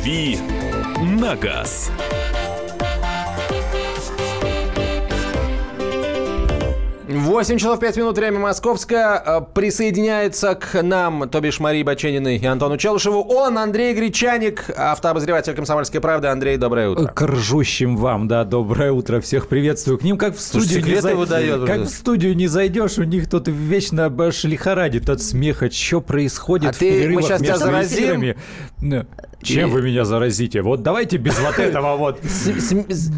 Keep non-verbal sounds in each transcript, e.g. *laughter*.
«Дави на газ». 8 часов 5 минут, время московское. Э, присоединяется к нам, то бишь Марии Бачениной и Антону Челышеву. Он, Андрей Гречаник, автообозреватель «Комсомольской правды». Андрей, доброе утро. К ржущим вам, да, доброе утро. Всех приветствую. К ним как в студию Слушай, не за- выдает. Как в студию не зайдешь, у них тут вечно аж лихорадит от смеха. Что происходит А в ты- мы перерывах щас тебя между заразим? эфирами? Чем И- вы меня заразите? Вот давайте без вот *laughs* этого вот.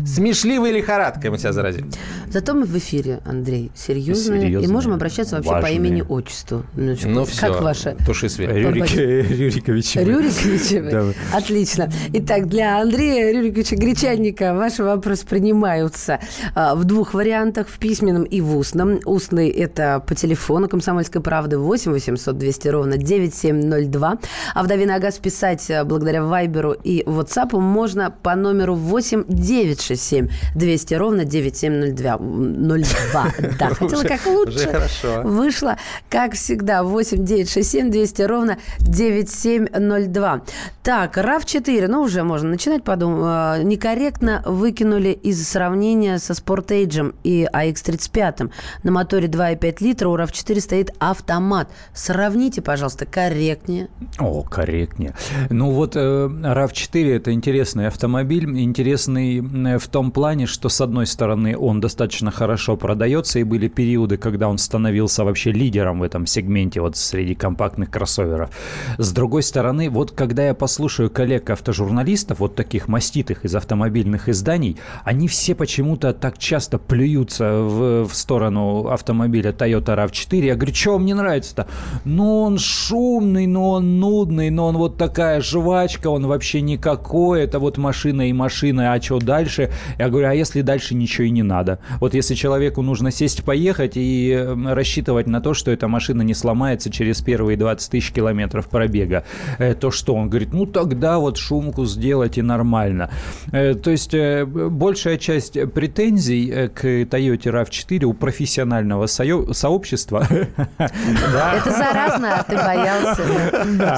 Смешливой лихорадкой мы тебя заразим. Зато мы в эфире, Андрей, серьезные, Серьезные, и можем обращаться вообще по имени-отчеству. Ну все, Как ваше? туши свет. Рюрик Рюрикович. *laughs* Рюриковича? Да. Отлично. Итак, для Андрея Рюриковича Гречанника ваши вопросы принимаются а, в двух вариантах, в письменном и в устном. Устный – это по телефону «Комсомольской правды» 8 800 200 ровно 9702. А в «Дави на газ» писать а, благодаря Вайберу и WhatsApp можно по номеру 8 967 200 ровно 9702. 02. Да, *laughs* хотела как лучше. Вышло, как всегда, 8 9 6 7 200 ровно 9702. Так, RAV4, ну уже можно начинать, подумать. Некорректно выкинули из сравнения со Sportage и AX35. На моторе 2,5 литра у RAV4 стоит автомат. Сравните, пожалуйста, корректнее. О, корректнее. Ну вот э, RAV4 это интересный автомобиль, интересный э, в том плане, что с одной стороны он достаточно хорошо продается, и были периоды, когда он становился вообще лидером в этом сегменте вот среди компактных кроссоверов. С другой стороны, вот когда я послушаю коллег-автожурналистов, вот таких маститых из автомобильных изданий, они все почему-то так часто плюются в, в сторону автомобиля Toyota RAV4. Я говорю, что вам не нравится-то? Ну, он шумный, но он нудный, но он вот такая жвачка, он вообще никакой, это вот машина и машина, а что дальше? Я говорю, а если дальше ничего и не надо? Вот если человеку нужно сесть, поехать и э, рассчитывать на то, что эта машина не сломается через первые 20 тысяч километров пробега, э, то что? Он говорит, ну тогда вот шумку сделать и нормально. Э, То есть э, большая часть претензий к Toyota RAV4 у профессионального сообщества *laughs* Это заразно, а ты боялся.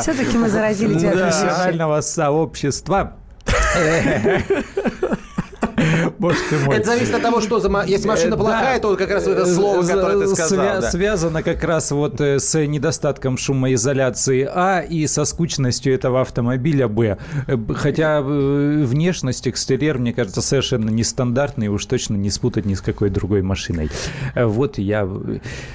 Все-таки мы заразили тебя. Профессионального сообщества. *laughs* Боже ты мой. Это зависит от того, что за... Если машина Э, плохая, то вот как раз это слово, Э, которое ты сказал. Связано как раз вот э, с недостатком шумоизоляции А и со скучностью этого автомобиля Б. Хотя внешность, экстерьер, мне кажется, совершенно нестандартный, уж точно не спутать ни с какой другой машиной. Вот я...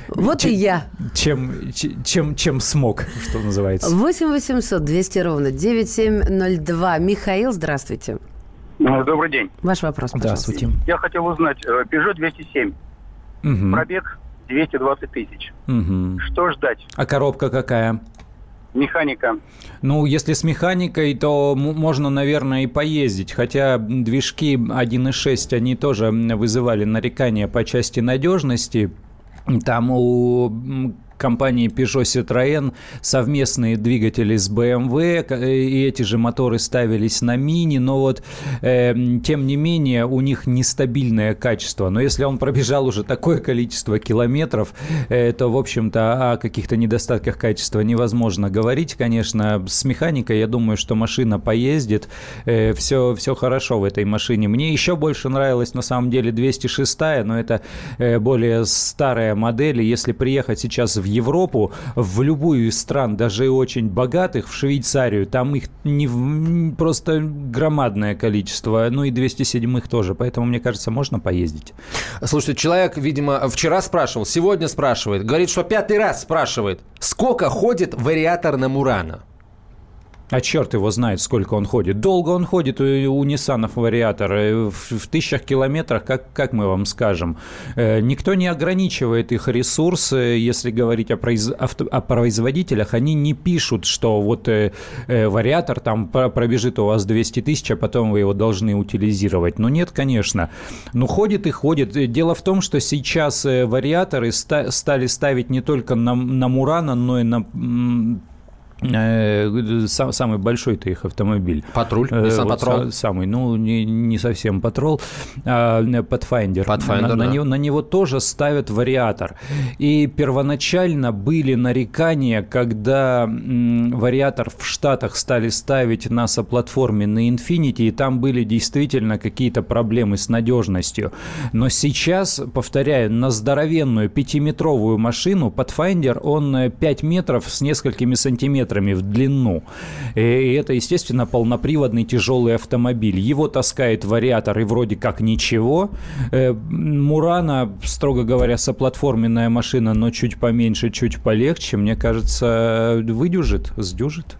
Вот и я. Чем, чем, чем смог, что называется. 8 800 200 ровно 9702. Михаил, здравствуйте. Ну, Добрый день. Ваш вопрос, пожалуйста. Здравствуйте. Я хотел узнать, э, Peugeot 207, Мгм. пробег 220 тысяч. Мгм. Что ждать? А коробка какая? Механика. Ну, если с механикой, то можно, наверное, и поездить. Хотя движки 1.6, они тоже вызывали нарекания по части надежности. Там у компании Peugeot Citroën совместные двигатели с BMW, к- и эти же моторы ставились на мини, но вот э, тем не менее у них нестабильное качество. Но если он пробежал уже такое количество километров, э, то, в общем-то, о каких-то недостатках качества невозможно говорить. Конечно, с механикой, я думаю, что машина поездит, все, все хорошо в этой машине. Мне еще больше нравилась, на самом деле, 206, но это э, более старая модель. Если приехать сейчас в Европу, в любую из стран, даже очень богатых, в Швейцарию, там их не просто громадное количество, ну и 207 тоже, поэтому, мне кажется, можно поездить. Слушайте, человек, видимо, вчера спрашивал, сегодня спрашивает, говорит, что пятый раз спрашивает, сколько ходит вариатор на Мурана? А черт его знает, сколько он ходит. Долго он ходит у, у Ниссанов вариатор. э, В, в тысячах километрах, как, как мы вам скажем. Э, Никто не ограничивает их ресурсы, если говорить о, произ- авто- о производителях. Они не пишут, что вот э, э, вариатор там про- пробежит у вас 200 тысяч, а потом вы его должны утилизировать. Ну нет, конечно. Ну ходит и ходит. Э, Дело в том, что сейчас э, вариаторы ста- стали ставить не только на, на Мурана, но и на сам, самый большой-то их автомобиль. Патруль? Э, Nissan вот Patrol? Самый, ну, не, не совсем Patrol, а Pathfinder. Pathfinder, на, да. на, него, на него тоже ставят вариатор. И первоначально были нарекания, когда м, вариатор в Штатах стали ставить на соплатформе на Infiniti, и там были действительно какие-то проблемы с надежностью. Но сейчас, повторяю, на здоровенную пятиметровую машину Pathfinder, он э, 5 метров с несколькими сантиметрами в длину. И это, естественно, полноприводный тяжелый автомобиль. Его таскает вариатор и вроде как ничего. Э, Мурана, строго говоря, соплатформенная машина, но чуть поменьше, чуть полегче. Мне кажется, выдюжит, сдюжит.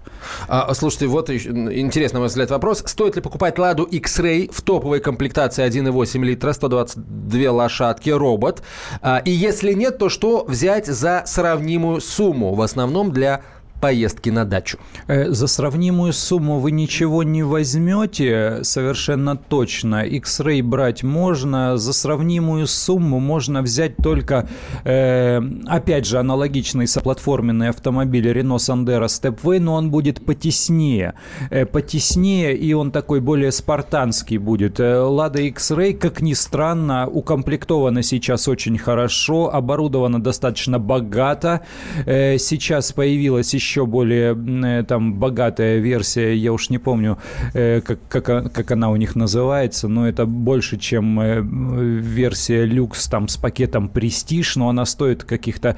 А, слушайте, вот интересный, на мой взгляд, вопрос. Стоит ли покупать «Ладу X-Ray» в топовой комплектации 1,8 литра, 122 лошадки, робот? А, и если нет, то что взять за сравнимую сумму, в основном для поездки на дачу? Э, За сравнимую сумму вы ничего не возьмете, совершенно точно. X-Ray брать можно, за сравнимую сумму можно взять только, э, опять же, аналогичный соплатформенный автомобиль Renault Sandero Stepway, но он будет потеснее. Э, потеснее, и он такой более спартанский будет. Э, Lada X-Ray, как ни странно, укомплектована сейчас очень хорошо, оборудована достаточно богато. Э, Сейчас появилась еще более м, э, там богатая версия, я уж не помню, э, как, как, как она у них называется, но это больше, чем э, версия люкс там с пакетом престиж, но она стоит каких-то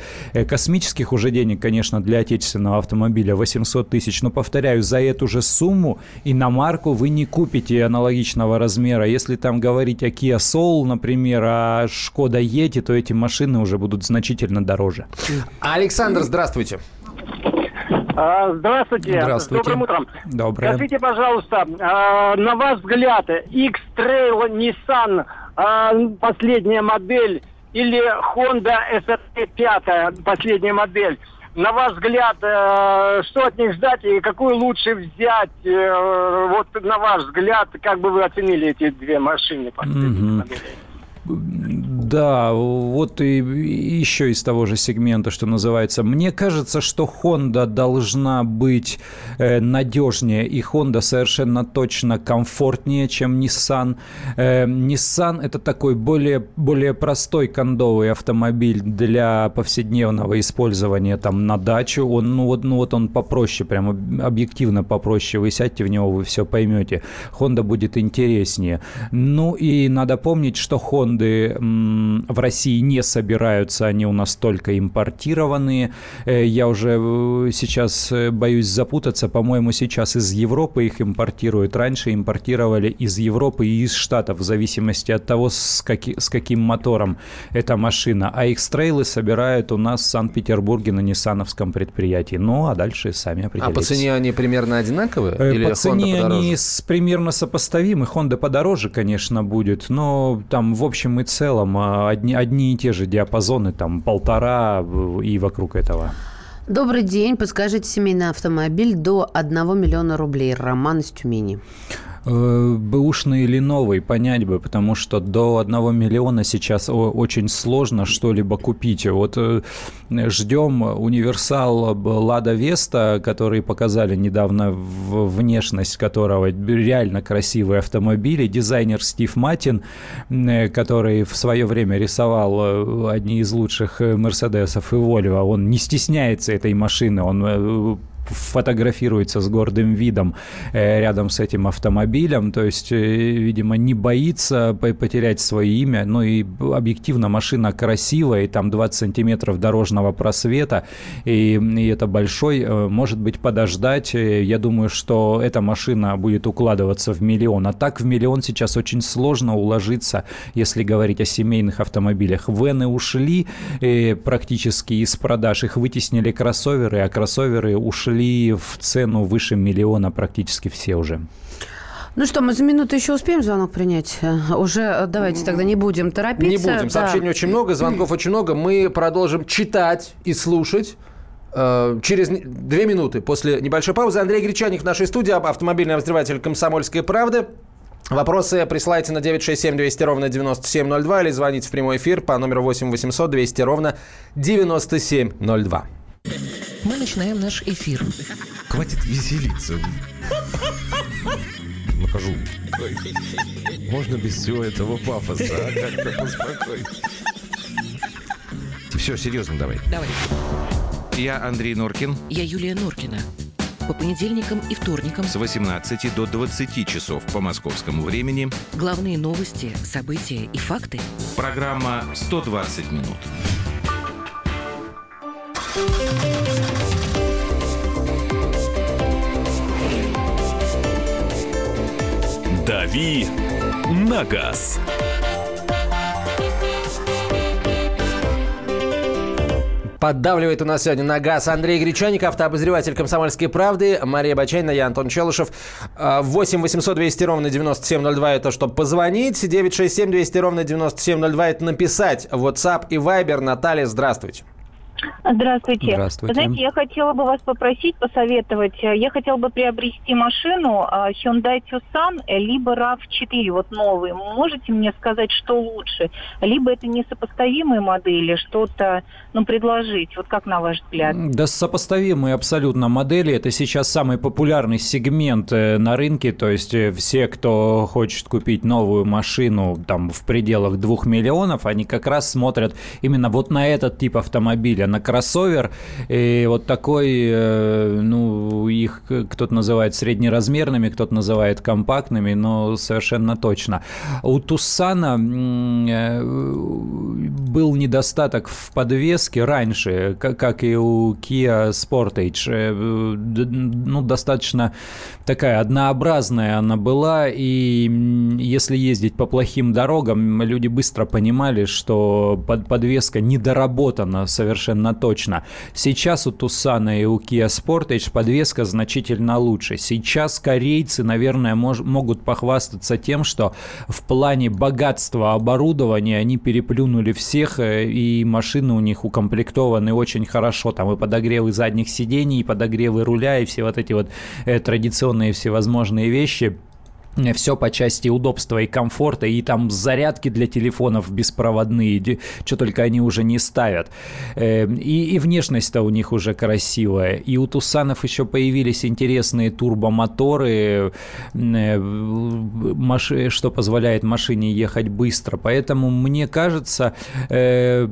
космических уже денег, конечно, для отечественного автомобиля 800 тысяч. Но повторяю, за эту же сумму иномарку вы не купите аналогичного размера. Если там говорить о Kia Soul, например, о Skoda Yeti, то эти машины уже будут значительно дороже. Александр, здравствуйте. А, Здравствуйте. Здравствуйте. Добрым утром. Доброе. Скажите, пожалуйста, а, на ваш взгляд, X-Trail Nissan а, последняя модель или Honda SRT 5 последняя модель, на ваш взгляд, э, что от них ждать и какую лучше взять? э, Вот на ваш взгляд, как бы вы оценили эти две машины последние Мгм. модели? Да, вот и еще из того же сегмента, что называется. Мне кажется, что Honda должна быть э, надежнее, и Honda совершенно точно комфортнее, чем Nissan. Э, Nissan это такой более, более простой кондовый автомобиль для повседневного использования там на дачу. Он, ну, вот, ну вот он попроще, прям об- объективно попроще. Вы сядьте в него, вы все поймете. Honda будет интереснее. Ну и надо помнить, что Honda в России не собираются, они у нас только импортированные. Э, Я уже э, сейчас э, боюсь запутаться. По-моему, сейчас из Европы их импортируют. Раньше импортировали из Европы и из Штатов, в зависимости от того, с, каки- с каким мотором эта машина. А X-трейлы собирают у нас в Санкт-Петербурге на Ниссановском предприятии. Ну, а дальше сами А определитесь. по цене они примерно одинаковые? Э, Или По цене Honda они с- примерно сопоставимы. Honda подороже, конечно, будет, но там в общем и целом а, одни, одни и те же диапазоны, там полтора в- и вокруг этого. Добрый день. Подскажите семейный автомобиль до 1 миллиона рублей. Роман из Тюмени. Э, Бэушный или новый, понять бы, потому что до 1 миллиона сейчас очень сложно что-либо купить. Вот э, ждем универсал Лада Веста, который показали недавно внешность которого реально красивый автомобиль. И дизайнер Стив Матин, э, который в свое время рисовал одни из лучших Мерседесов и Вольво, он не стесняется этой машины, он фотографируется с гордым видом э, рядом с этим автомобилем, то есть, э, видимо, не боится по- потерять свое имя, ну и объективно машина красивая, и там 20 сантиметров дорожного просвета, и, и это большой, э, может быть, подождать, я думаю, что эта машина будет укладываться в миллион, а так в миллион сейчас очень сложно уложиться, если говорить о семейных автомобилях. Вены ушли практически из продаж, их вытеснили кроссоверы, а кроссоверы ушли в цену выше миллиона практически все уже. Ну что, мы за минуту еще успеем звонок принять? Э, Уже э, давайте тогда не будем Не торопиться. будем. Да. Сообщений очень много, звонков *clears throat* очень много. Мы продолжим читать и слушать. э, Через не- две минуты после небольшой паузы Андрей Гречаник в нашей студии, автомобильный обозреватель «Комсомольской правды». Вопросы присылайте на 967 200 ровно 9702 или звоните в прямой эфир по номеру 8 800 200 ровно 9702. Мы начинаем наш эфир. Хватит веселиться. Накажу. Можно без всего этого пафоса, а? Как-то поспокойнее. Все, серьезно давай. Давай. Я Андрей Норкин. Я Юлия Норкина. По понедельникам и вторникам С 18 до 20 часов по московскому времени главные новости, события и факты. программа «120 минут». «Дави на газ». Поддавливает у нас сегодня на газ Андрей Гречаник, автообозреватель «Комсомольской правды», Мария Бачайна, я Антон Челышев. А, 8 800 200 ровно 9702 – это чтобы позвонить. 967 200 ровно 9702 – это написать. WhatsApp и Viber. Наталья, здравствуйте. Здравствуйте. Здравствуйте. Знаете, я хотела бы вас попросить, посоветовать. Я хотела бы приобрести машину э, Hyundai Tucson, э, либо RAV4, вот новый. Можете мне сказать, что лучше? Либо это несопоставимые модели, что-то, ну, предложить. Вот как на ваш взгляд? Да сопоставимые абсолютно модели. Это сейчас самый популярный сегмент э, на рынке. То есть э, все, кто хочет купить новую машину там в пределах двух миллионов, они как раз смотрят именно вот на этот тип автомобиля, на кроссовер. И вот такой, э, ну, их кто-то называет среднеразмерными, кто-то называет компактными, но совершенно точно. У Туссана м, э, был недостаток в подвеске раньше, как, и у Kia Sportage. Э, Ну, достаточно такая однообразная она была, и если ездить по плохим дорогам, люди быстро понимали, что под- подвеска недоработана совершенно точно. Сейчас у Туссана и у Kia Sportage подвеска значительно лучше. Сейчас корейцы, наверное, мож- могут похвастаться тем, что в плане богатства оборудования они переплюнули всех, э, и машины у них укомплектованы очень хорошо. Там и подогревы задних сидений, и подогревы руля, и все вот эти вот э, традиционные всевозможные вещи. Все по части удобства и комфорта, и там зарядки для телефонов беспроводные, что только они уже не ставят. Э, И, и внешность-то у них уже красивая. И у Тусанов еще появились интересные турбомоторы, э, маш- что позволяет машине ехать быстро. Поэтому мне кажется, э,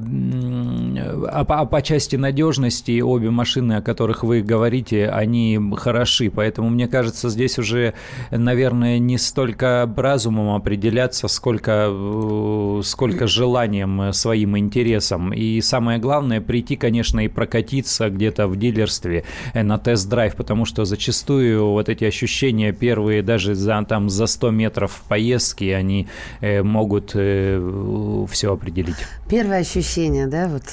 а по, а по части надежности обе машины, о которых вы говорите, они хороши. Поэтому мне кажется, здесь уже, наверное, не столько разумом определяться, сколько, э, сколько желанием, э, своим интересом. И самое главное, прийти, конечно, и прокатиться где-то в дилерстве э, на тест-драйв, потому что зачастую вот эти ощущения первые даже за, там, за 100 метров поездки, они э, могут все определить. Первое ощущение, да, вот.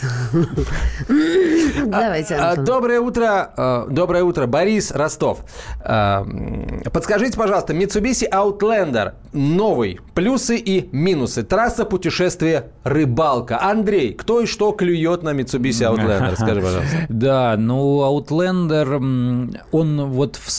Давайте, А. Доброе утро, доброе утро, Борис Ростов. А, Подскажите, пожалуйста, Mitsubishi Outlander новый, плюсы и минусы, трасса путешествия, рыбалка. Андрей, кто и что клюет на Mitsubishi Outlander? *laughs* Скажи, пожалуйста. Да, ну, Outlander, он вот в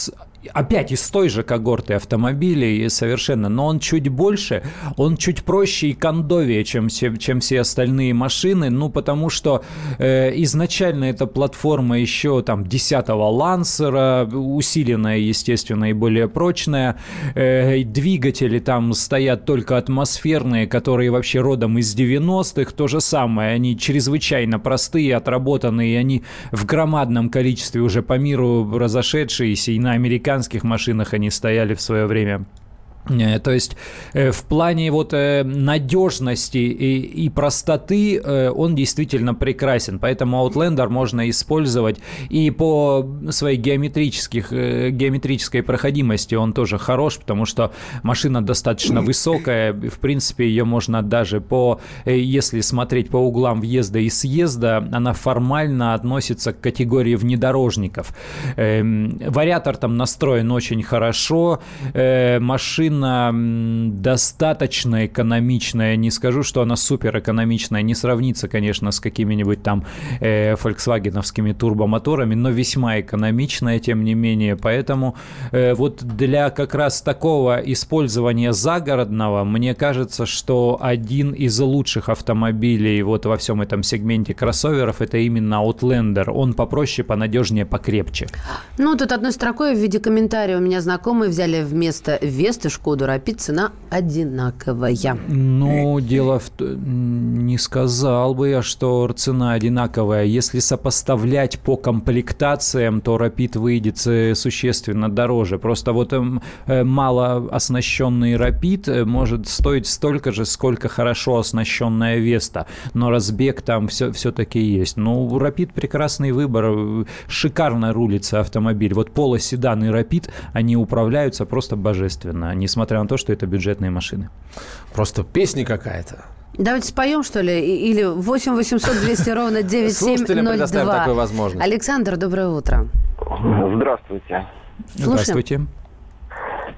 опять из той же когорты автомобилей совершенно, но он чуть больше, он чуть проще и кондовее, чем чем все остальные машины, ну, потому что э, изначально эта платформа еще там 10-го Лансера, усиленная, естественно, и более прочная, Э, двигатели там стоят только атмосферные, которые вообще родом из 90-х, то же самое, они чрезвычайно простые, отработанные, они в громадном количестве уже по миру разошедшиеся, и на американских машинах они стояли в свое время. Э, То есть э, в плане вот э, надежности и, и простоты он действительно прекрасен, поэтому Outlander можно использовать и по своей геометрических, геометрической проходимости он тоже хорош, потому что машина достаточно высокая, в принципе ее можно даже по, если смотреть по углам въезда и съезда, она формально относится к категории внедорожников. Эм, Вариатор там настроен очень хорошо, машина машина достаточно экономичная. Не скажу, что она супер экономичная. Не сравнится, конечно, с какими-нибудь там э, фольксвагеновскими турбомоторами, но весьма экономичная, тем не менее. Поэтому э, вот для как раз такого использования загородного, мне кажется, что один из лучших автомобилей вот во всем этом сегменте кроссоверов это именно Outlander. Он попроще, понадежнее, покрепче. Ну, тут одной строкой в виде комментария у меня знакомые взяли вместо Весты Шкоду Рапид, цена одинаковая. Ну, дело в... Не сказал бы я, что цена одинаковая. Если сопоставлять по комплектациям, то Рапид выйдет э, существенно дороже. Просто вот эм, э, мало оснащенный Рапид э, может стоить столько же, сколько хорошо оснащенная Веста. Но разбег там все, все-таки есть. Ну, Рапид прекрасный выбор. Шикарно рулится автомобиль. Вот полоседан и Рапид, они управляются просто божественно, несмотря на то, что это бюджетные машины. Просто песня какая-то. Давайте споем, что ли? Или 8 800 200 ровно 9702. такую возможность. Александр, доброе утро. Здравствуйте. Здравствуйте.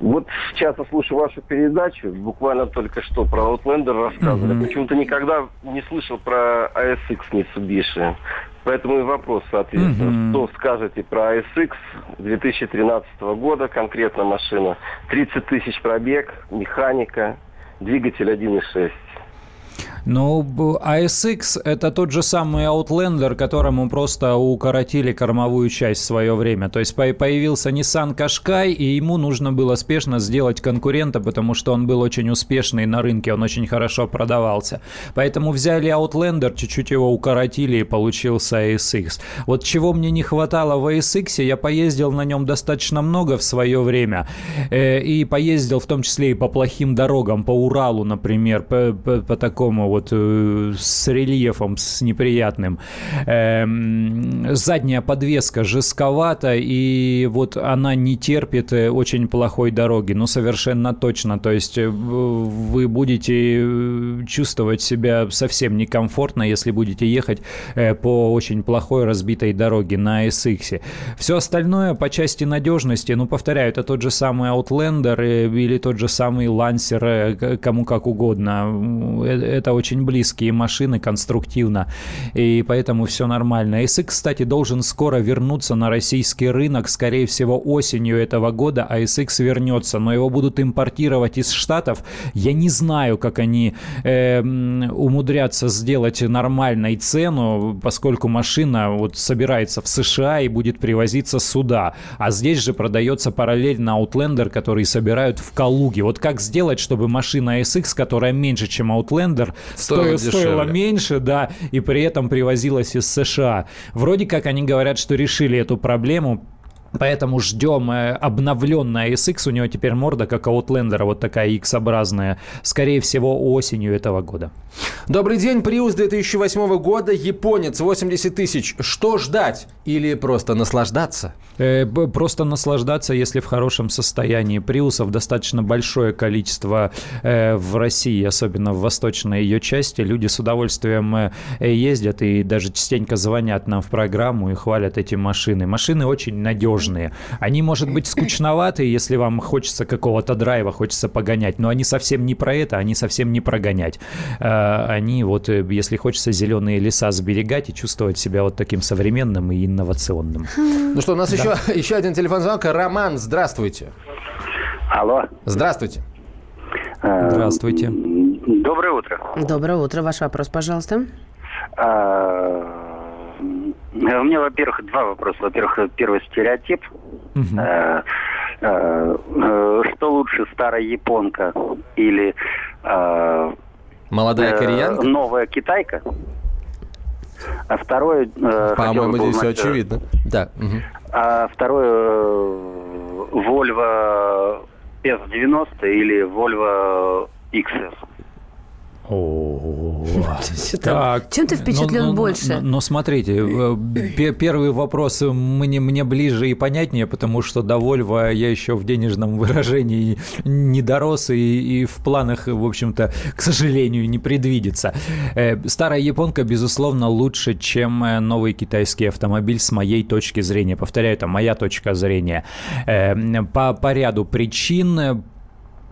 Вот сейчас я слушаю вашу передачу, буквально только что про Outlander рассказывали. Мгм. Почему-то никогда не слышал про ASX Mitsubishi. Поэтому и вопрос, соответственно, Мгм. что скажете про ASX 2013 года, конкретно машина, 30 тысяч пробег, механика, двигатель 1.6. Ну, ASX – это тот же самый Outlander, которому просто укоротили кормовую часть в свое время. То есть по- появился Nissan Qashqai, и ему нужно было спешно сделать конкурента, потому что он был очень успешный на рынке, он очень хорошо продавался. Поэтому взяли Outlander, чуть-чуть его укоротили, и получился ASX. Вот чего мне не хватало в ASX, я поездил на нем достаточно много в свое время, э, и поездил в том числе и по плохим дорогам, по Уралу, например, по, по- по такому вот э, с рельефом, с неприятным. Эм, задняя подвеска жестковата, и вот она не терпит э, очень плохой дороги, ну совершенно точно. То есть э, вы будете чувствовать себя совсем некомфортно, если будете ехать по очень плохой разбитой дороге на SX. Все остальное по части надежности, ну повторяю, это тот же самый Outlander или тот же самый Lancer, кому как угодно. Это очень близкие машины конструктивно, и поэтому все нормально. SX, кстати, должен скоро вернуться на российский рынок, скорее всего, осенью этого года, а SX вернется, но его будут импортировать из Штатов. Я не знаю, как они э, умудрятся сделать нормальной цену, поскольку машина вот собирается в США и будет привозиться сюда, а здесь же продается параллельно Outlander, который собирают в Калуге. Вот как сделать, чтобы машина SX, которая меньше, чем Outlander, Стоила дешевле. меньше, да, и при этом привозилась из США. Вроде как они говорят, что решили эту проблему. Поэтому ждем э, обновленная SX. У него теперь морда как Outlander, вот такая X-образная. Скорее всего, осенью этого года. Добрый день, Приус 2008 года, японец, 80 тысяч. Что ждать? Или просто наслаждаться? Э, Просто наслаждаться, если в хорошем состоянии. Приусов достаточно большое количество э, в России, особенно в восточной ее части. Люди с удовольствием э, ездят и даже частенько звонят нам в программу и хвалят эти машины. Машины очень надежные. Они, может быть, скучноватые, если вам хочется какого-то драйва, хочется погонять, но они совсем не про это, они совсем не прогонять. Э, Они вот, э, если хочется зеленые леса сберегать и чувствовать себя вот таким современным и инновационным. Ну что, у нас еще, еще один телефон звонок. Роман, здравствуйте. Алло. Здравствуйте. Здравствуйте. Доброе утро. Доброе утро. Ваш вопрос, пожалуйста. А, У меня, во-первых, два вопроса. Во-первых, первый стереотип. Э, э, э, Что лучше, старая японка или э, Молодая э, кореянка? новая китайка? А второе... э, По-моему, здесь все узнать, э, очевидно. Да. А второе, э, Volvo S90 или Volvo XS? О, *laughs* так. Чем ты впечатлен Ну, ну, больше? Ну, ну, смотрите, э, пе- первый вопрос мне, мне ближе и понятнее, потому что до Volvo я еще в денежном выражении не дорос и, и в планах, в общем-то, к сожалению, не предвидится. Э, Старая японка, безусловно, лучше, чем э, новый китайский автомобиль с моей точки зрения. Повторяю, это моя точка зрения. По, по ряду причин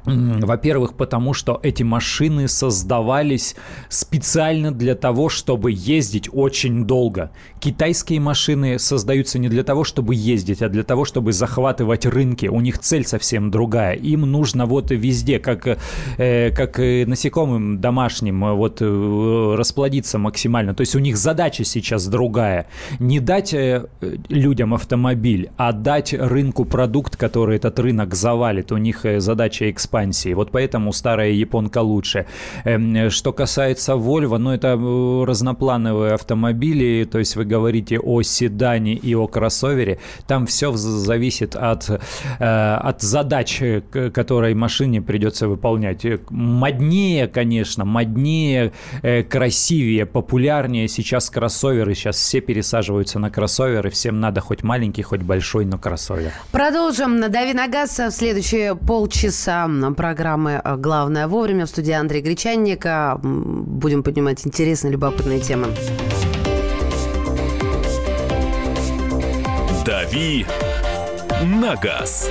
во-первых, потому что эти машины создавались специально для того, чтобы ездить очень долго. Китайские машины создаются не для того, чтобы ездить, а для того, чтобы захватывать рынки. У них цель совсем другая. Им нужно вот везде, как, э, как насекомым домашним, вот э, расплодиться максимально. То есть у них задача сейчас другая. Не дать э, людям автомобиль, а дать рынку продукт, который этот рынок завалит. У них э, задача экспансии. Вот поэтому старая японка лучше. Эм, что касается Volvo, ну это э, разноплановые автомобили, то есть вы говорите о седане и о кроссовере, там все зависит от, э, от задач, которые машине придется выполнять. Моднее, конечно, моднее, э, красивее, популярнее сейчас кроссоверы. Сейчас все пересаживаются на кроссоверы, всем надо хоть маленький, хоть большой, но кроссовер. Продолжим. Дави на газ в следующие полчаса программы «Главное вовремя» в студии Андрей Гречанник. Будем поднимать интересные, любопытные темы. «Дави на газ».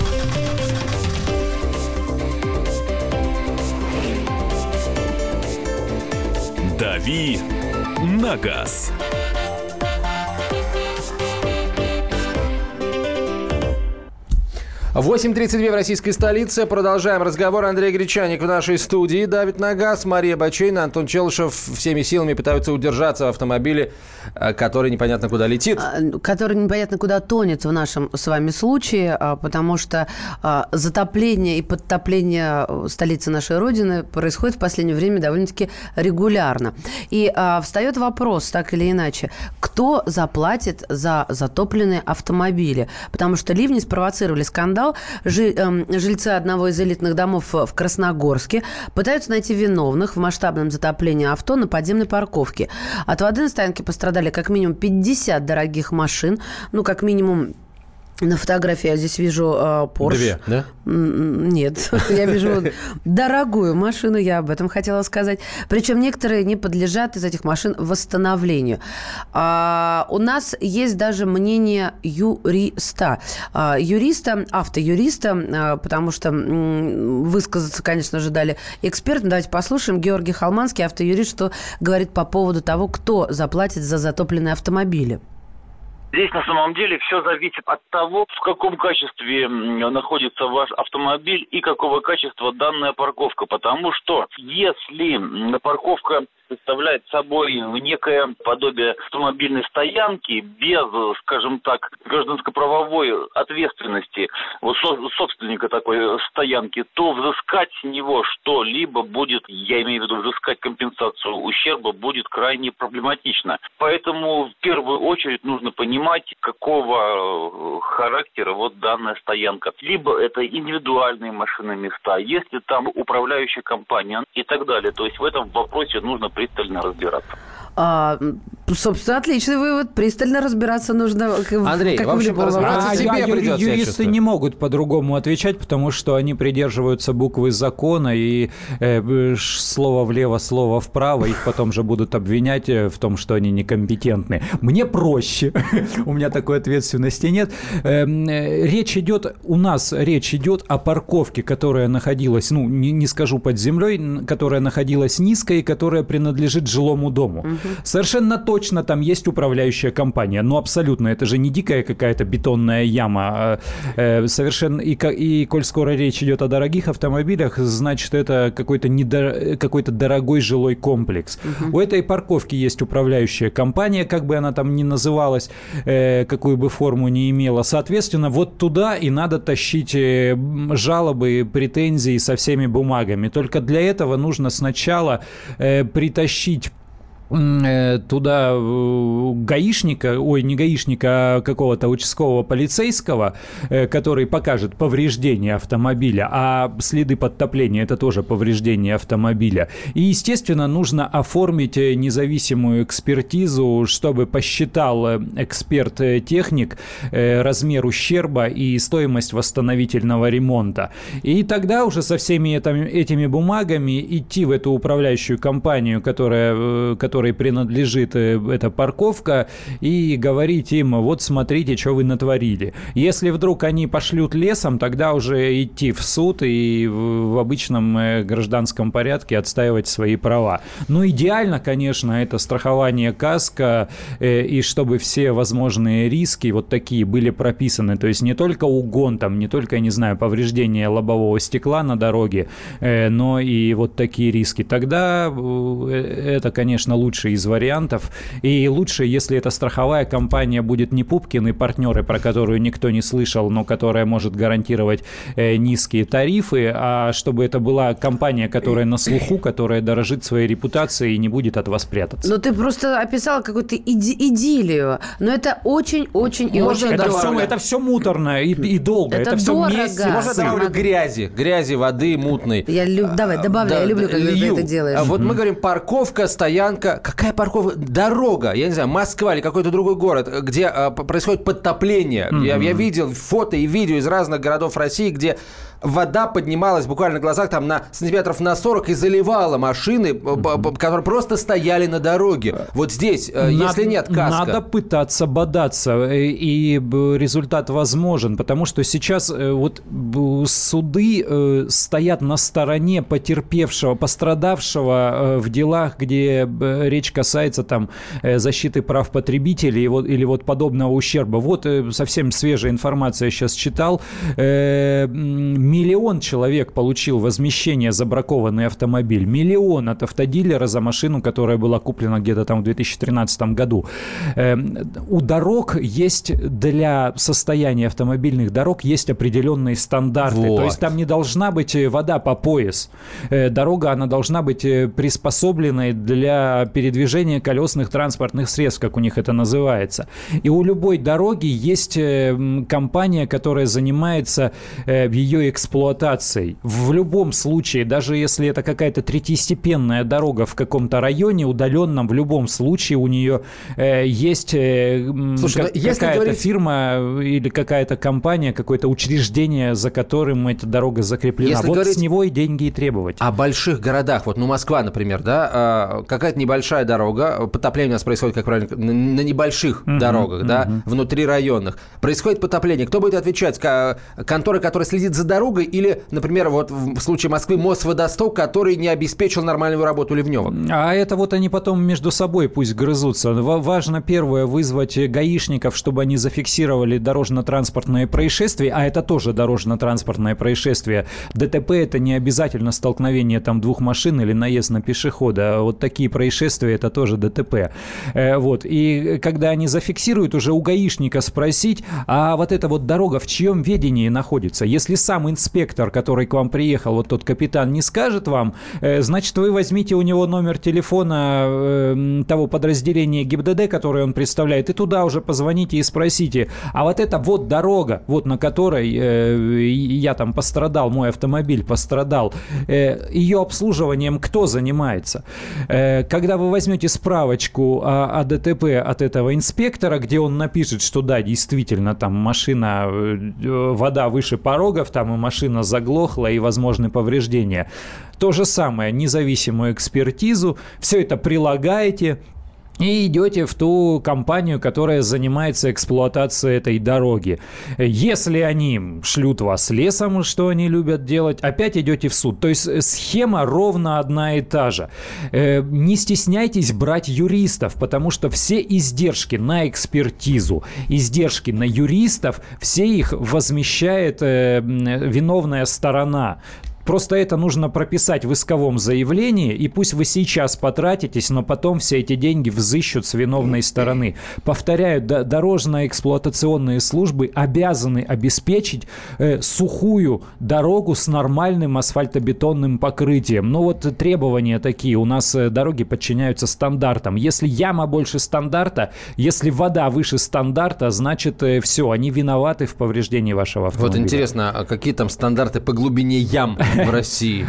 «Дави на газ». 8.32 в российской столице. Продолжаем разговор. Андрей Гречаник в нашей студии. Давид Нагас, Мария Бачейна, Антон Челышев всеми силами пытаются удержаться в автомобиле, э, который непонятно куда летит. А, который непонятно куда тонет в нашем с вами случае, а, потому что а, затопление и подтопление э, столицы нашей Родины происходит в последнее время довольно-таки регулярно. И встает вопрос, так или иначе, кто заплатит за затопленные автомобили? Потому что ливни спровоцировали скандал скандал. Эм, жильцы одного из элитных домов в Красногорске пытаются найти виновных в масштабном затоплении авто на подземной парковке. От воды на стоянке пострадали как минимум 50 дорогих машин. Ну, как минимум на фотографии я здесь вижу э, Porsche. Две, да? Нет, *laughs* я вижу дорогую машину, я об этом хотела сказать. Причем некоторые не подлежат из этих машин восстановлению. А, у нас есть даже мнение юриста. А, юриста, автоюриста, а, потому что м, высказаться, конечно же, дали эксперты. Давайте послушаем. Георгий Халманский, автоюрист, что говорит по поводу того, кто заплатит за затопленные автомобили. Здесь на самом деле все зависит от того, в каком качестве находится ваш автомобиль и какого качества данная парковка. Потому что если парковка представляет собой некое подобие автомобильной стоянки без, скажем так, гражданско-правовой ответственности вот собственника такой стоянки, то взыскать с него что-либо будет, я имею в виду взыскать компенсацию ущерба, будет крайне проблематично. Поэтому в первую очередь нужно понимать, какого характера вот данная стоянка. Либо это индивидуальные машины места, если там управляющая компания и так далее. То есть в этом вопросе нужно пристально разбираться. А, собственно, отличный вывод. Пристально разбираться нужно. Андрей, как в общем, разбираться а, тебе а, придется, Юристы не могут по-другому отвечать, потому что они придерживаются буквы закона, и э, слово влево, слово вправо, их потом же будут обвинять э, в том, что они некомпетентны. Мне проще. *laughs* у меня такой ответственности нет. Эм, э, речь идет, у нас речь идет о парковке, которая находилась, ну, не, не скажу под землей, которая находилась низко и которая принадлежит жилому дому. Угу. Совершенно точно там есть управляющая компания. Ну, абсолютно. Это же не дикая какая-то бетонная яма. А, э, совершенно... И, и коль скоро речь идет о дорогих автомобилях, значит, это какой-то недор... какой-то дорогой жилой комплекс. Угу. У этой парковки есть управляющая компания, как бы она там ни называлась, э, какую бы форму ни имела. Соответственно, вот туда и надо тащить э, жалобы, претензии со всеми бумагами. Только для этого нужно сначала э, притащить туда э, гаишника, ой, не гаишника, а какого-то участкового полицейского, э, который покажет повреждение автомобиля, а следы подтопления – это тоже повреждение автомобиля. И, естественно, нужно оформить независимую экспертизу, чтобы посчитал эксперт-техник размер ущерба и стоимость восстановительного ремонта. И тогда уже со всеми этими бумагами идти в эту управляющую компанию, которая, которая которой принадлежит э, эта парковка, и говорить им, вот смотрите, что вы натворили. Если вдруг они пошлют лесом, тогда уже идти в суд и в обычном э, гражданском порядке отстаивать свои права. Ну, идеально, конечно, это страхование каска, э, и чтобы все возможные риски вот такие были прописаны. То есть не только угон, там, не только, не знаю, повреждение лобового стекла на дороге, но и вот такие риски. Тогда это, конечно, лучше лучший из вариантов. И лучше, если эта страховая компания будет не Пупкин и партнеры, про которую никто не слышал, но которая может гарантировать э, низкие тарифы, а чтобы это была компания, которая на слуху, которая дорожит своей репутацией и не будет от вас прятаться. Но ты просто описал какую-то иди- идиллию. Но это очень-очень и очень это дорого. Все, это все муторно и, и долго. Это, это все дорого. Можно добавлю грязи, грязи, воды мутной. Я люб... Давай, добавляй, Да, я люблю, когда ты это делаешь. А Вот мы говорим парковка, стоянка. Какая парковка? Дорога, я не знаю, Москва или какой-то другой город, где а, происходит подтопление. Я, я видел фото и видео из разных городов России, где вода поднималась буквально на глазах там на сантиметров на 40 и заливала машины, б- которые просто стояли на дороге. Вот здесь, э, если нет каска... Надо пытаться бодаться, э, и результат возможен, потому что сейчас э, вот суды э, стоят на стороне потерпевшего, пострадавшего э, в делах, где речь касается там э, защиты прав потребителей вот, или вот подобного ущерба. Вот э, совсем свежая информация я сейчас читал. Э, Миллион человек получил возмещение за бракованный автомобиль. Миллион от автодилера за машину, которая была куплена где-то там в 2013 году. У дорог есть для состояния автомобильных дорог есть определенные стандарты. Вот. То есть там не должна быть вода по пояс. Дорога, она должна быть приспособленной для передвижения колесных транспортных средств, как у них это называется. И у любой дороги есть э, компания, которая занимается э, ее эксплуатацией. В любом случае, даже если это какая-то третьестепенная дорога в каком-то районе удаленном, в любом случае у нее э, есть Слушай, как- ну, какая-то говорить- фирма или какая-то компания, какое-то учреждение, за которым эта дорога закреплена. Если вот говорить- с него и деньги и требовать. О больших городах, вот, ну, Москва, например, да, а, какая-то небольшая дорога, потопление у нас происходит, как правильно, на, небольших дорогах, да, внутрирайонных. Происходит потопление. Кто будет отвечать? Контора, которая следит за дорогой, или, например, вот в случае Москвы Мосводосток, который не обеспечил нормальную работу ливневок? А это вот они потом между собой пусть грызутся. Ва- Важно первое вызвать гаишников, чтобы они зафиксировали дорожно-транспортное происшествие, а это тоже дорожно-транспортное происшествие. ДТП это не обязательно столкновение там двух машин или наезд на пешехода. А Вот такие происшествия это тоже ДТП. Э, Вот. И когда они зафиксируют, уже у гаишника спросить, а вот эта вот дорога в чьем ведении находится? Если сам инспектор, который к вам приехал, вот тот капитан, не скажет вам, э, значит, вы возьмите у него номер телефона э, того подразделения ГИБДД, которое он представляет, и туда уже позвоните и спросите, а вот это вот дорога, вот на которой я там пострадал, мой автомобиль пострадал, ее обслуживанием кто занимается? Когда вы возьмете справочку о, о ДТП от этого инспектора, где он напишет, что да, действительно, там машина, э, вода выше порогов, там и машина заглохла, и возможны повреждения. То же самое, независимую экспертизу, все это прилагаете, и идете в ту компанию, которая занимается эксплуатацией этой дороги. Если они шлют вас лесом, что они любят делать, опять идете в суд. То есть э, схема ровно одна и та же. Э, Не стесняйтесь брать юристов, потому что все издержки на экспертизу, издержки на юристов, все их возмещает э, виновная сторона. Просто это нужно прописать в исковом заявлении, и пусть вы сейчас потратитесь, но потом все эти деньги взыщут с виновной стороны. Повторяю, дорожно-эксплуатационные службы обязаны обеспечить э, сухую дорогу с нормальным асфальтобетонным покрытием. Ну вот требования такие. У нас э, дороги подчиняются стандартам. Если яма больше стандарта, если вода выше стандарта, значит э, все, они виноваты в повреждении вашего автомобиля. Вот интересно, а какие там стандарты по глубине ям *laughs* в России?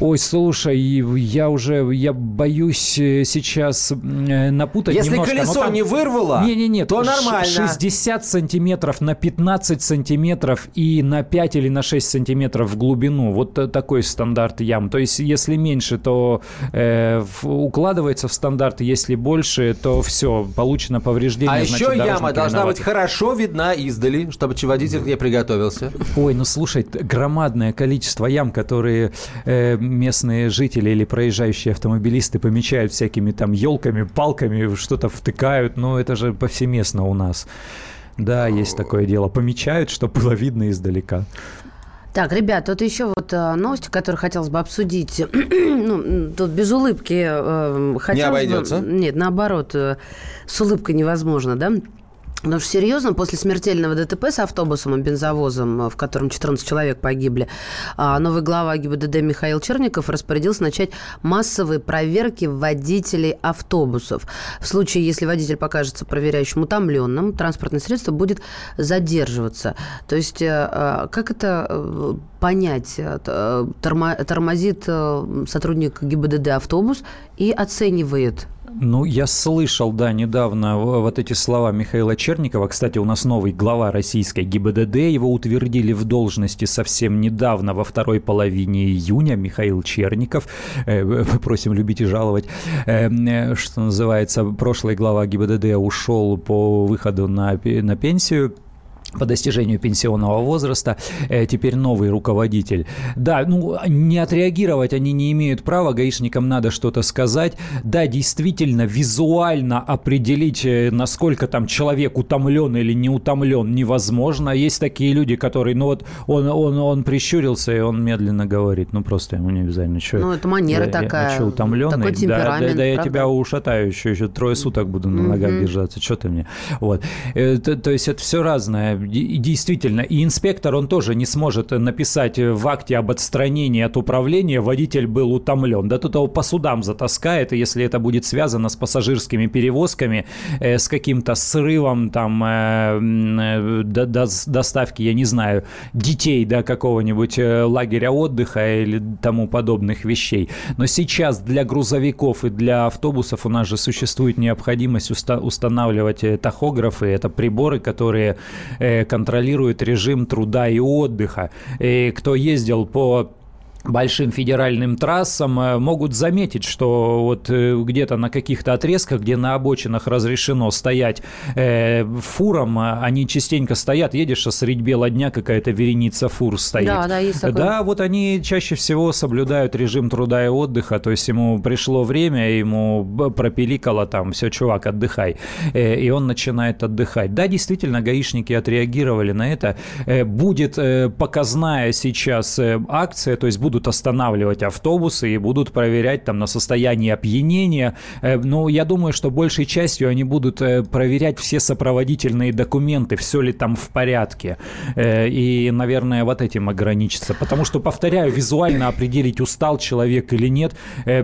Ой, слушай, я уже, я боюсь э, сейчас напутать Если немножко. колесо там... не вырвало, не, не, не, то нормально. 60 сантиметров на 15 сантиметров и на 5 или на 6 сантиметров в глубину. Вот такой стандарт ям. То есть, если меньше, то э, укладывается в стандарт, если больше, то все, получено повреждение. А значит, еще яма должна виноват. быть хорошо видна издали, чтобы водитель к ней приготовился. Ой, ну слушай, громадное количество ям, которые э, местные жители или проезжающие автомобилисты помечают всякими там елками, палками, что-то втыкают, но это же повсеместно у нас. Да, есть такое дело. Помечают, чтобы было видно издалека. Так, ребят, тут еще вот э, новости, которые хотелось бы обсудить. *clears throat* ну, тут без улыбки э, хотелось Не обойдется? Бы, нет, наоборот, э, с улыбкой невозможно, да? Потому что серьезно, после смертельного ДТП с автобусом и бензовозом, в котором 14 человек погибли, а, новый глава ГИБДД Михаил Черников распорядился начать массовые проверки водителей автобусов. В случае, если водитель покажется проверяющим утомленным, транспортное средство будет задерживаться. То есть, э, э, как это э, понять? Тормозит сотрудник ГИБДД автобус и оценивает ну, я слышал, да, недавно вот эти слова Михаила Черникова. Кстати, у нас новый глава российской ГИБДД. Его утвердили в должности совсем недавно, во второй половине июня. Михаил Черников. Э, *laughs* просим любить и жаловать. Э, э, что называется, прошлый глава ГИБДД ушел по выходу на, на пенсию по достижению пенсионного возраста, э, теперь новый руководитель. Да, ну, не отреагировать они не имеют права, гаишникам надо что-то сказать. Да, действительно, визуально определить, э, насколько там человек утомлен или не утомлен, невозможно. Есть такие люди, которые, ну вот, он, он, он прищурился, и он медленно говорит, ну, просто ему не обязательно. Что, ну, это манера я, такая. Я, что, утомленный? Такой темперамент, да, да, да, я правда? тебя ушатаю еще, еще трое суток буду на ногах mm-hmm. держаться, что ты мне. Вот. Э, то, то есть это все разное действительно, и инспектор, он тоже не сможет написать в акте об отстранении от управления «водитель был утомлен». Да тут его по судам затаскает, если это будет связано с пассажирскими перевозками, э, с каким-то срывом там э, э, до, до, доставки, я не знаю, детей до какого-нибудь э, лагеря отдыха или тому подобных вещей. Но сейчас для грузовиков и для автобусов у нас же существует необходимость уста- устанавливать э, тахографы. Это приборы, которые контролирует режим труда и отдыха. И кто ездил по большим федеральным трассам э, могут заметить, что вот э, где-то на каких-то отрезках, где на обочинах разрешено стоять э, фурам, а они частенько стоят, едешь, а средь бела дня какая-то вереница фур стоит. Да, да, есть такое. Да, вот они чаще всего соблюдают режим труда и отдыха, то есть ему пришло время, ему пропиликало там, все, чувак, отдыхай, э, и он начинает отдыхать. Да, действительно, гаишники отреагировали на это. Э, будет э, показная сейчас акция, то есть будут будут останавливать автобусы и будут проверять там на состояние опьянения. Э, ну, я думаю, что большей частью они будут э, проверять все сопроводительные документы, все ли там в порядке. Э, и, наверное, вот этим ограничиться. Потому что, повторяю, визуально определить, устал человек или нет.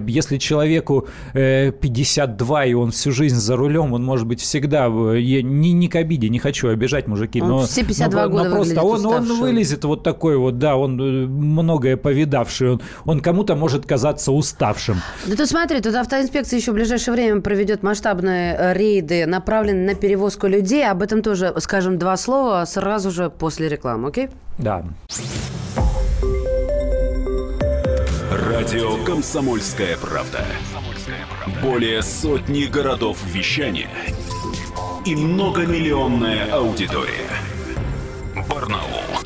Если человеку 52 и он всю жизнь за рулем, он может быть всегда... Я не, не к обиде, не хочу обижать мужики, он но... Все 52 но, года но просто он, он вылезет вот такой вот, да, он многое повидал уставший, он, он кому-то может казаться уставшим. Да ты смотри, тут автоинспекция еще в ближайшее время проведет масштабные э, рейды, направленные на перевозку людей. Об этом тоже скажем два слова сразу же после рекламы, окей? Да. Радио «Комсомольская правда». Более сотни городов вещания и многомиллионная аудитория. Барнаул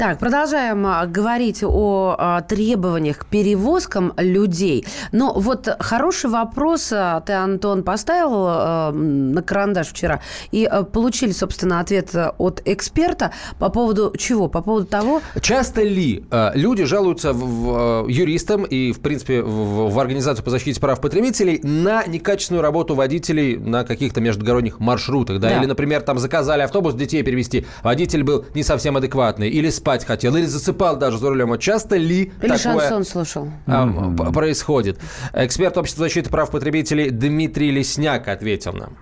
Так, продолжаем а, говорить о а, требованиях к перевозкам людей. Но вот хороший вопрос а, ты, Антон, поставил на карандаш вчера. И получили, собственно, ответ от эксперта по поводу чего? По поводу того... Часто ли люди жалуются в, в, юристам и, в принципе, в, в Организацию по защите прав потребителей на некачественную работу водителей на каких-то междугородних маршрутах? Да? Да. Или, например, там заказали автобус детей перевести, водитель был не совсем адекватный, или спать хотел, или засыпал даже за рулем. Вот часто ли Или такое шансон слушал. а, происходит? Эксперт общества защиты прав потребителей Дмитрий Лесняк ответил нам.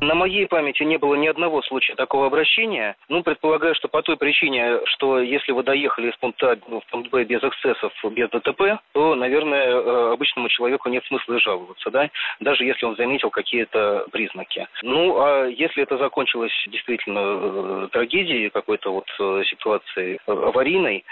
На моей памяти не было ни одного случая такого обращения. Ну, предполагаю, что по той причине, что если вы доехали из пункта А в пункт Б без эксцессов, без ДТП, то, наверное, э, обычному человеку нет смысла жаловаться, да, даже если он заметил какие-то признаки. Ну, а если это закончилось действительно э, трагедией, какой-то вот э, ситуацией э, аварийной,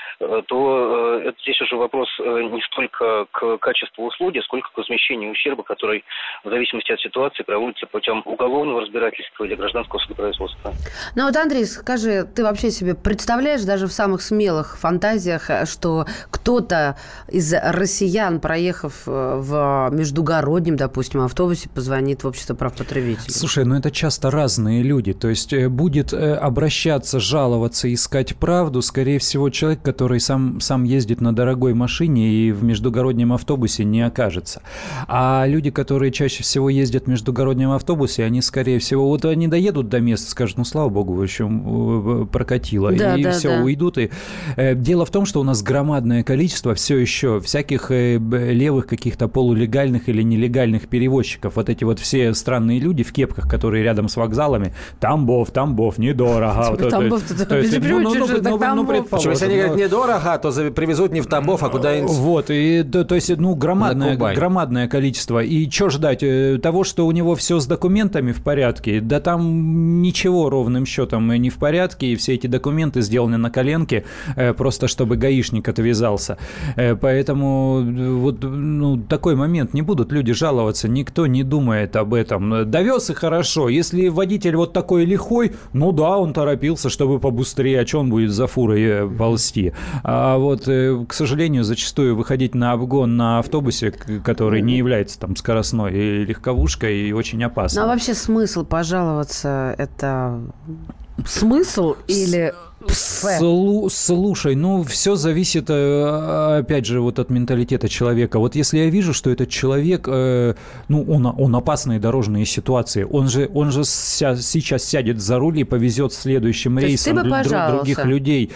то это здесь уже вопрос не столько к качеству услуги, сколько к возмещению ущерба, который в зависимости от ситуации проводится путем уголовного разбирательства или гражданского судопроизводства. Ну вот, Андрей, скажи, ты вообще себе представляешь даже в самых смелых фантазиях, э, что кто-то из россиян, проехав э, в междугороднем, допустим, автобусе, позвонит в общество прав потребителей? Слушай, ну это часто разные люди. То есть э, будет обращаться, жаловаться, искать правду, скорее всего, человек, который сам, сам ездит на дорогой машине и в междугороднем автобусе не окажется. А люди, которые чаще всего ездят в междугороднем автобусе, они, скорее всего, вот они доедут до места, скажут, ну, слава богу, в общем, прокатило. Да, и да, все, да. уйдут. И, э, дело в том, что у нас громадное количество все еще всяких э, левых каких-то полулегальных или нелегальных перевозчиков. Вот эти вот все странные люди в кепках, которые рядом с вокзалами. Тамбов, Тамбов, недорого. Типа Тамбов, же, так Тамбов. Причем, если они говорят ну, недорого, то привезут не в Тамбов, а куда-нибудь... вот, и, то, есть, ну, громадное количество. И что ждать? Э, Того, что у него все с документами в порядке? Да там ничего ровным счетом не в порядке, и все эти документы сделаны на коленке, э, просто чтобы гаишник отвязался. Э, Поэтому э, вот ну, такой момент. Не будут люди жаловаться, никто не думает об этом. Довез и хорошо. Если водитель вот такой лихой, ну да, он торопился, чтобы побыстрее, а он будет за фурой ползти? А вот, к сожалению, зачастую выходить на обгон на автобусе, который не является там скоростной и легковушкой, и очень опасно. Ну а вообще смысл пожаловаться – это смысл или? Слу- слушай, ну все зависит, э, опять же, вот от менталитета человека. Вот если я вижу, что этот человек, э, ну он, он опасные дорожные ситуации, он же, он же ся- сейчас сядет за руль и повезет следующим То рейсом бы дру- других людей.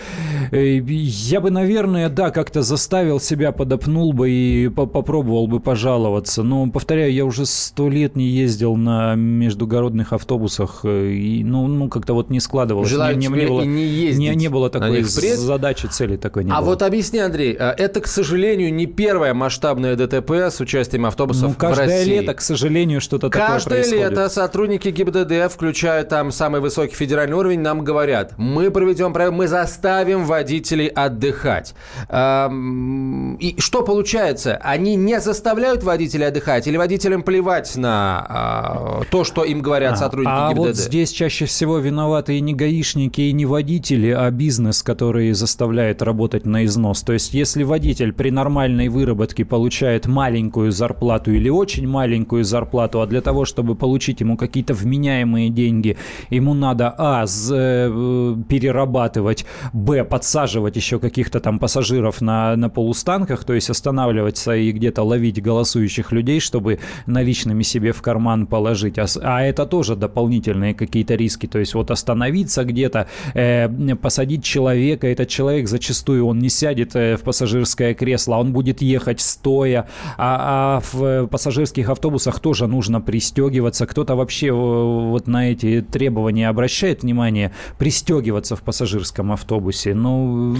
Э, Я бы, наверное, да, как-то заставил себя, подопнул бы и по- попробовал бы пожаловаться. Но, повторяю, я уже сто лет не ездил на междугородных автобусах, э, и, ну, ну как-то вот не складывалось. Желаю Не- не- тебе не было- и не ездить не, не было такой задачи, цели такой не А было. вот объясни, Андрей, а это, к сожалению, не первое масштабное ДТП с участием автобусов ну, в каждое России. лето, к сожалению, что-то такое Каждое происходит. лето сотрудники ГИБДД, включая там самый высокий федеральный уровень, нам говорят, мы проведем проект, мы заставим водителей отдыхать. Ам, И что получается? Они не заставляют водителей отдыхать или водителям плевать на а, то, что им говорят сотрудники а ГИБДД? вот здесь чаще всего виноваты и не гаишники, и не водители, а бизнес, который заставляет работать на износ. То есть, если водитель при нормальной выработке получает маленькую зарплату или очень маленькую зарплату, а для того, чтобы получить ему какие-то вменяемые деньги, ему надо, а, э, перерабатывать, б, подсаживать еще каких-то там пассажиров на, на полустанках, то есть останавливаться и где-то ловить голосующих людей, чтобы наличными себе в карман положить. А, а это тоже дополнительные какие-то риски. То есть вот остановиться где-то, э, посадить человека, этот человек зачастую он не сядет э, в пассажирское кресло, а он будет ехать стоя, а, а в пассажирских автобусах тоже нужно пристегиваться. Кто-то вообще э, вот на эти требования обращает внимание, пристегиваться в пассажирском автобусе. Ну,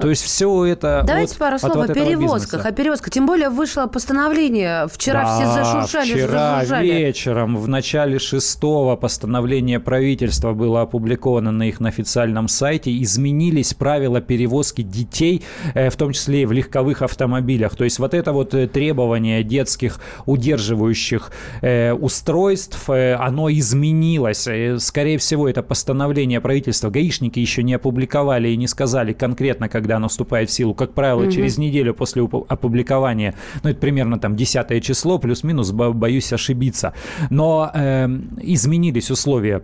то есть все это Давайте от- пару от слов вот о этого перевозках. бизнеса. О перевозках. Тем более вышло постановление. Вчера все Да, зашуршали, вчера зажужжали. вечером, в начале шестого постановление правительства было опубликовано на их на официальном сайте. Сайте изменились правила перевозки детей, э, в том числе и в легковых автомобилях. То есть вот это вот э, требование детских удерживающих э, устройств, э, оно изменилось. Э, скорее всего, это постановление правительства. Гаишники еще не опубликовали и не сказали конкретно, когда оно вступает в силу. Как правило, Мгм. через неделю после опубликования, ну это примерно там 10 число, плюс-минус, бо- боюсь ошибиться. Но эм, изменились условия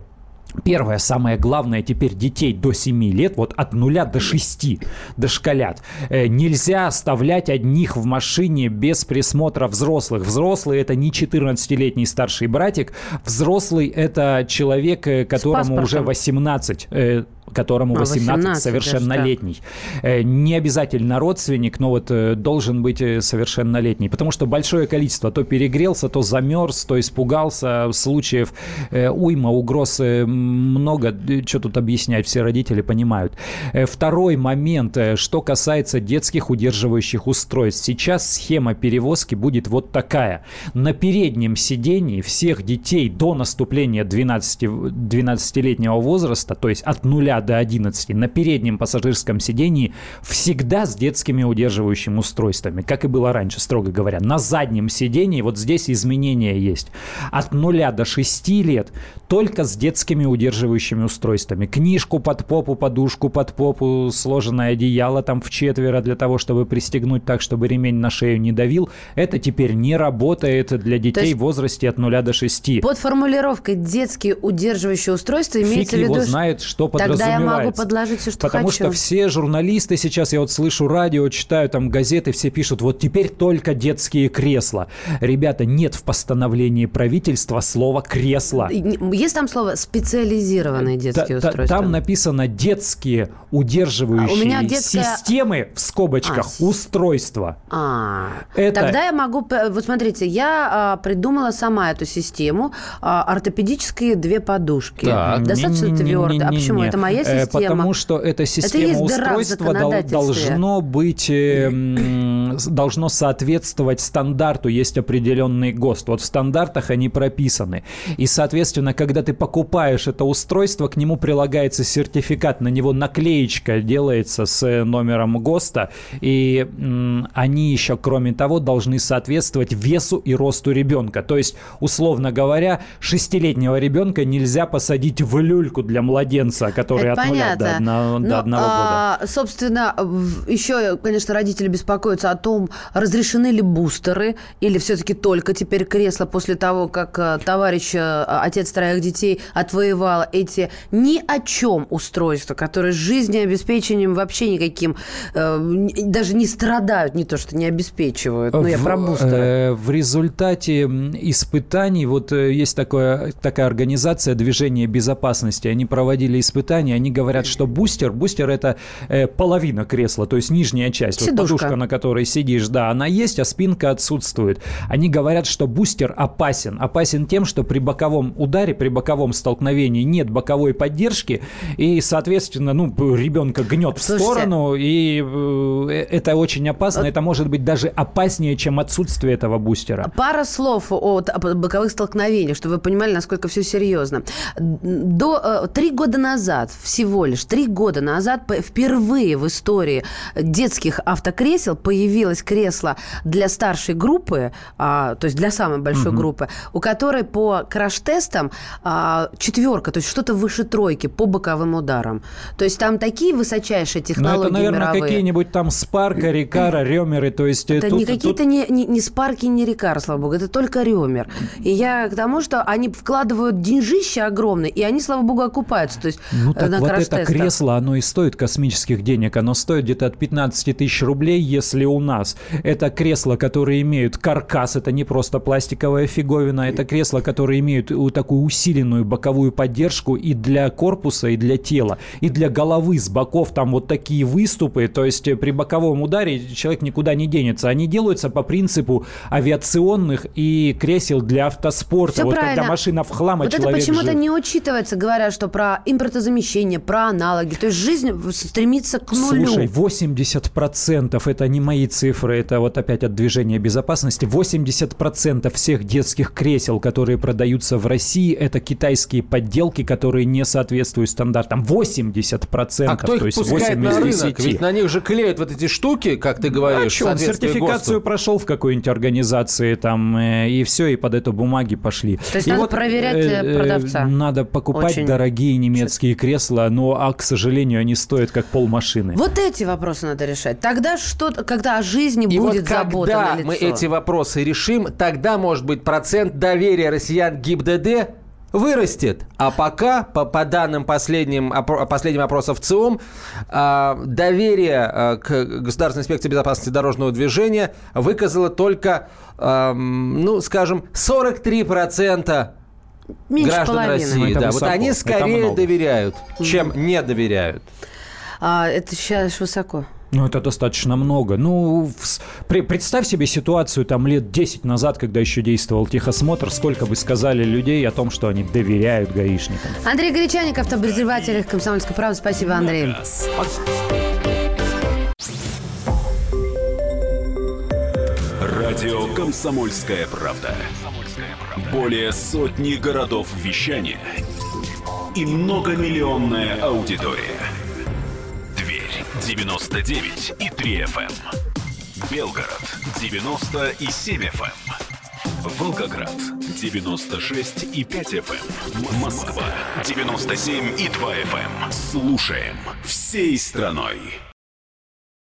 Первое, самое главное, теперь детей до 7 лет, вот от 0 до 6, дошколят, э, нельзя оставлять одних в машине без присмотра взрослых. Взрослый – это не 14-летний старший братик, взрослый – это человек, э, которому уже паспортом. 18, э, которому А, 18, 18 даже, совершеннолетний. Э, Не обязательно родственник, но вот э, должен быть э, совершеннолетний. Потому что большое количество то перегрелся, то замерз, то испугался. Случаев уйма, угроз много. Что тут объяснять, все родители понимают. Второй момент, что касается детских удерживающих устройств. Сейчас схема перевозки будет вот такая. На переднем сидении всех детей до наступления 12, 12-летнего возраста, то есть от 0 до 11, на переднем пассажирском сидении всегда с детскими удерживающими устройствами, как и было раньше, строго говоря. На заднем сидении вот здесь изменения есть. От 0 до 6 лет только с детскими удерживающими устройствами. Книжку под попу, подушку под попу, сложенное одеяло там в четверо для того, чтобы пристегнуть так, чтобы ремень на шею не давил. Это теперь не работает для детей в возрасте от 0 до 6. Под формулировкой детские удерживающие устройства имеется Фиг в виду... его знает, что Тогда я подразумевается. могу подложить все, что Потому хочу. что все журналисты сейчас, я вот слышу радио, читаю там газеты, все пишут, вот теперь только детские кресла. Ребята, нет в постановлении правительства слова «кресло». Не- Есть там слово специализированные детские Та- устройства? Там написано детские удерживающие А у меня детская- системы в скобочках А, устройства. А, Это- тогда я могу... Вот смотрите, я а, придумала сама эту систему. А, ортопедические две подушки. Так. Достаточно Не-не-не-не-не. твердо. А почему? Это моя Э, система. Потому что эта система устройства должно быть, э, должно соответствовать стандарту. Есть определенный ГОСТ. Вот в стандартах они прописаны. И, соответственно, когда ты покупаешь это устройство, к нему прилагается сертификат, на него наклеечка делается с э, номером ГОСТа. И они еще, кроме того, должны соответствовать весу и росту ребенка. То есть, условно говоря, шестилетнего ребенка нельзя посадить в люльку для младенца, который Это от нуля до, понятно. одно- до Ну, одного года. а, Собственно, в- еще, конечно, родители беспокоятся о том, разрешены ли бустеры или все-таки только теперь кресло после того, как э, товарищ, э, отец троих детей отвоевал эти ни о чем устройства, которые жизнеобеспечением вообще никаким э, даже не страдают, не то что не обеспечивают. Ну, я В- про бустеры. э, В результате испытаний, вот есть такое, такая организация «Движение безопасности», они проводили испытания, они говорят, что бустер, бустер это э, половина кресла, то есть нижняя часть, вот подушка, на которой сидишь, да, она есть, а спинка отсутствует. Они говорят, что бустер опасен. Опасен тем, что при боковом ударе, при боковом столкновении нет боковой поддержки, и, соответственно, ну, ребенка гнет в Слушайте, сторону, и э, это очень опасно. Это может быть даже опаснее, чем отсутствие этого бустера. Пара слов о боковых столкновениях, чтобы вы понимали, насколько все серьезно. До э, три года назад, всего лишь три года назад, впервые в истории детских автокресел появилось кресло для старшей группы, а, то есть для самой большой Мгм. группы, у которой по краш-тестам а, четверка, то есть что-то выше тройки по боковым ударам. То есть там такие высочайшие Но технологии Ну, это, наверное, мировые. какие-нибудь там Спарка, Рикара, Ремеры, то есть... Это тут- не тут- какие-то не, не, не спарки, не рекар, слава богу, это только ремер. И я к тому, что они вкладывают деньжища огромные, и они, слава богу, окупаются. То есть Ну э, так вот это кресло, оно и стоит космических денег. Оно стоит где-то от 15 тысяч рублей, если у нас. Это кресла, которые имеют каркас, это не просто пластиковая фиговина, это кресла, которые имеют у- такую усиленную боковую поддержку и для корпуса, и для тела, и для головы с боков там вот такие выступы, то есть э, при боковом ударе человек никуда не денется. Они делаются по принципу авиационных и кресел для автоспорта. Всё вот правильно. когда машина в хлам, а Вот это человек почему-то жив. не учитывается, говорят, что про импортозамещение ограничения, про аналоги. То есть жизнь стремится к нулю. Слушай, 80% это не мои цифры, это вот опять от движения безопасности. 80% всех детских кресел, которые продаются в России, это китайские подделки, которые не соответствуют стандартам. 80%. А кто их то есть пускает 8 на рынок? 10. Ведь на них же клеят вот эти штуки, как ты говоришь, А что, сертификацию ГОСТу. прошел в какой-нибудь организации там, э, и все, и под эту бумаги пошли. То есть И надо проверять, э, продавца. Надо покупать Очень. дорогие немецкие кресла, но, а, к сожалению, они стоят как полмашины. Вот эти вопросы надо решать. Тогда что, когда о жизни И будет вот забота когда на мы лицо? эти вопросы решим, тогда, может быть, процент доверия россиян к ГИБДД вырастет. А пока, по, по данным последним, опро- последним опросов ЦИОМ, а, доверие а, к Государственной инспекции безопасности дорожного движения выказало только, ам, ну, скажем, 43% Меньше граждан половины. России. Это Да, высоко, вот они скорее доверяют, чем не доверяют. А, это сейчас высоко. Ну, это достаточно много. Ну, в при- представь себе ситуацию там лет 10 назад, когда еще действовал техосмотр, сколько бы сказали людей о том, что они доверяют гаишникам. Андрей Горячаник, автобозреватель «Комсомольской правды». Спасибо, Андрей. Радио «Комсомольская правда». Более сотни городов вещания и многомиллионная аудитория. Тверь 99 и 3 FM. Белгород 90 и 7 FM. Волгоград 96 и 5 FM. Москва 97 и 2 FM. Слушаем всей страной.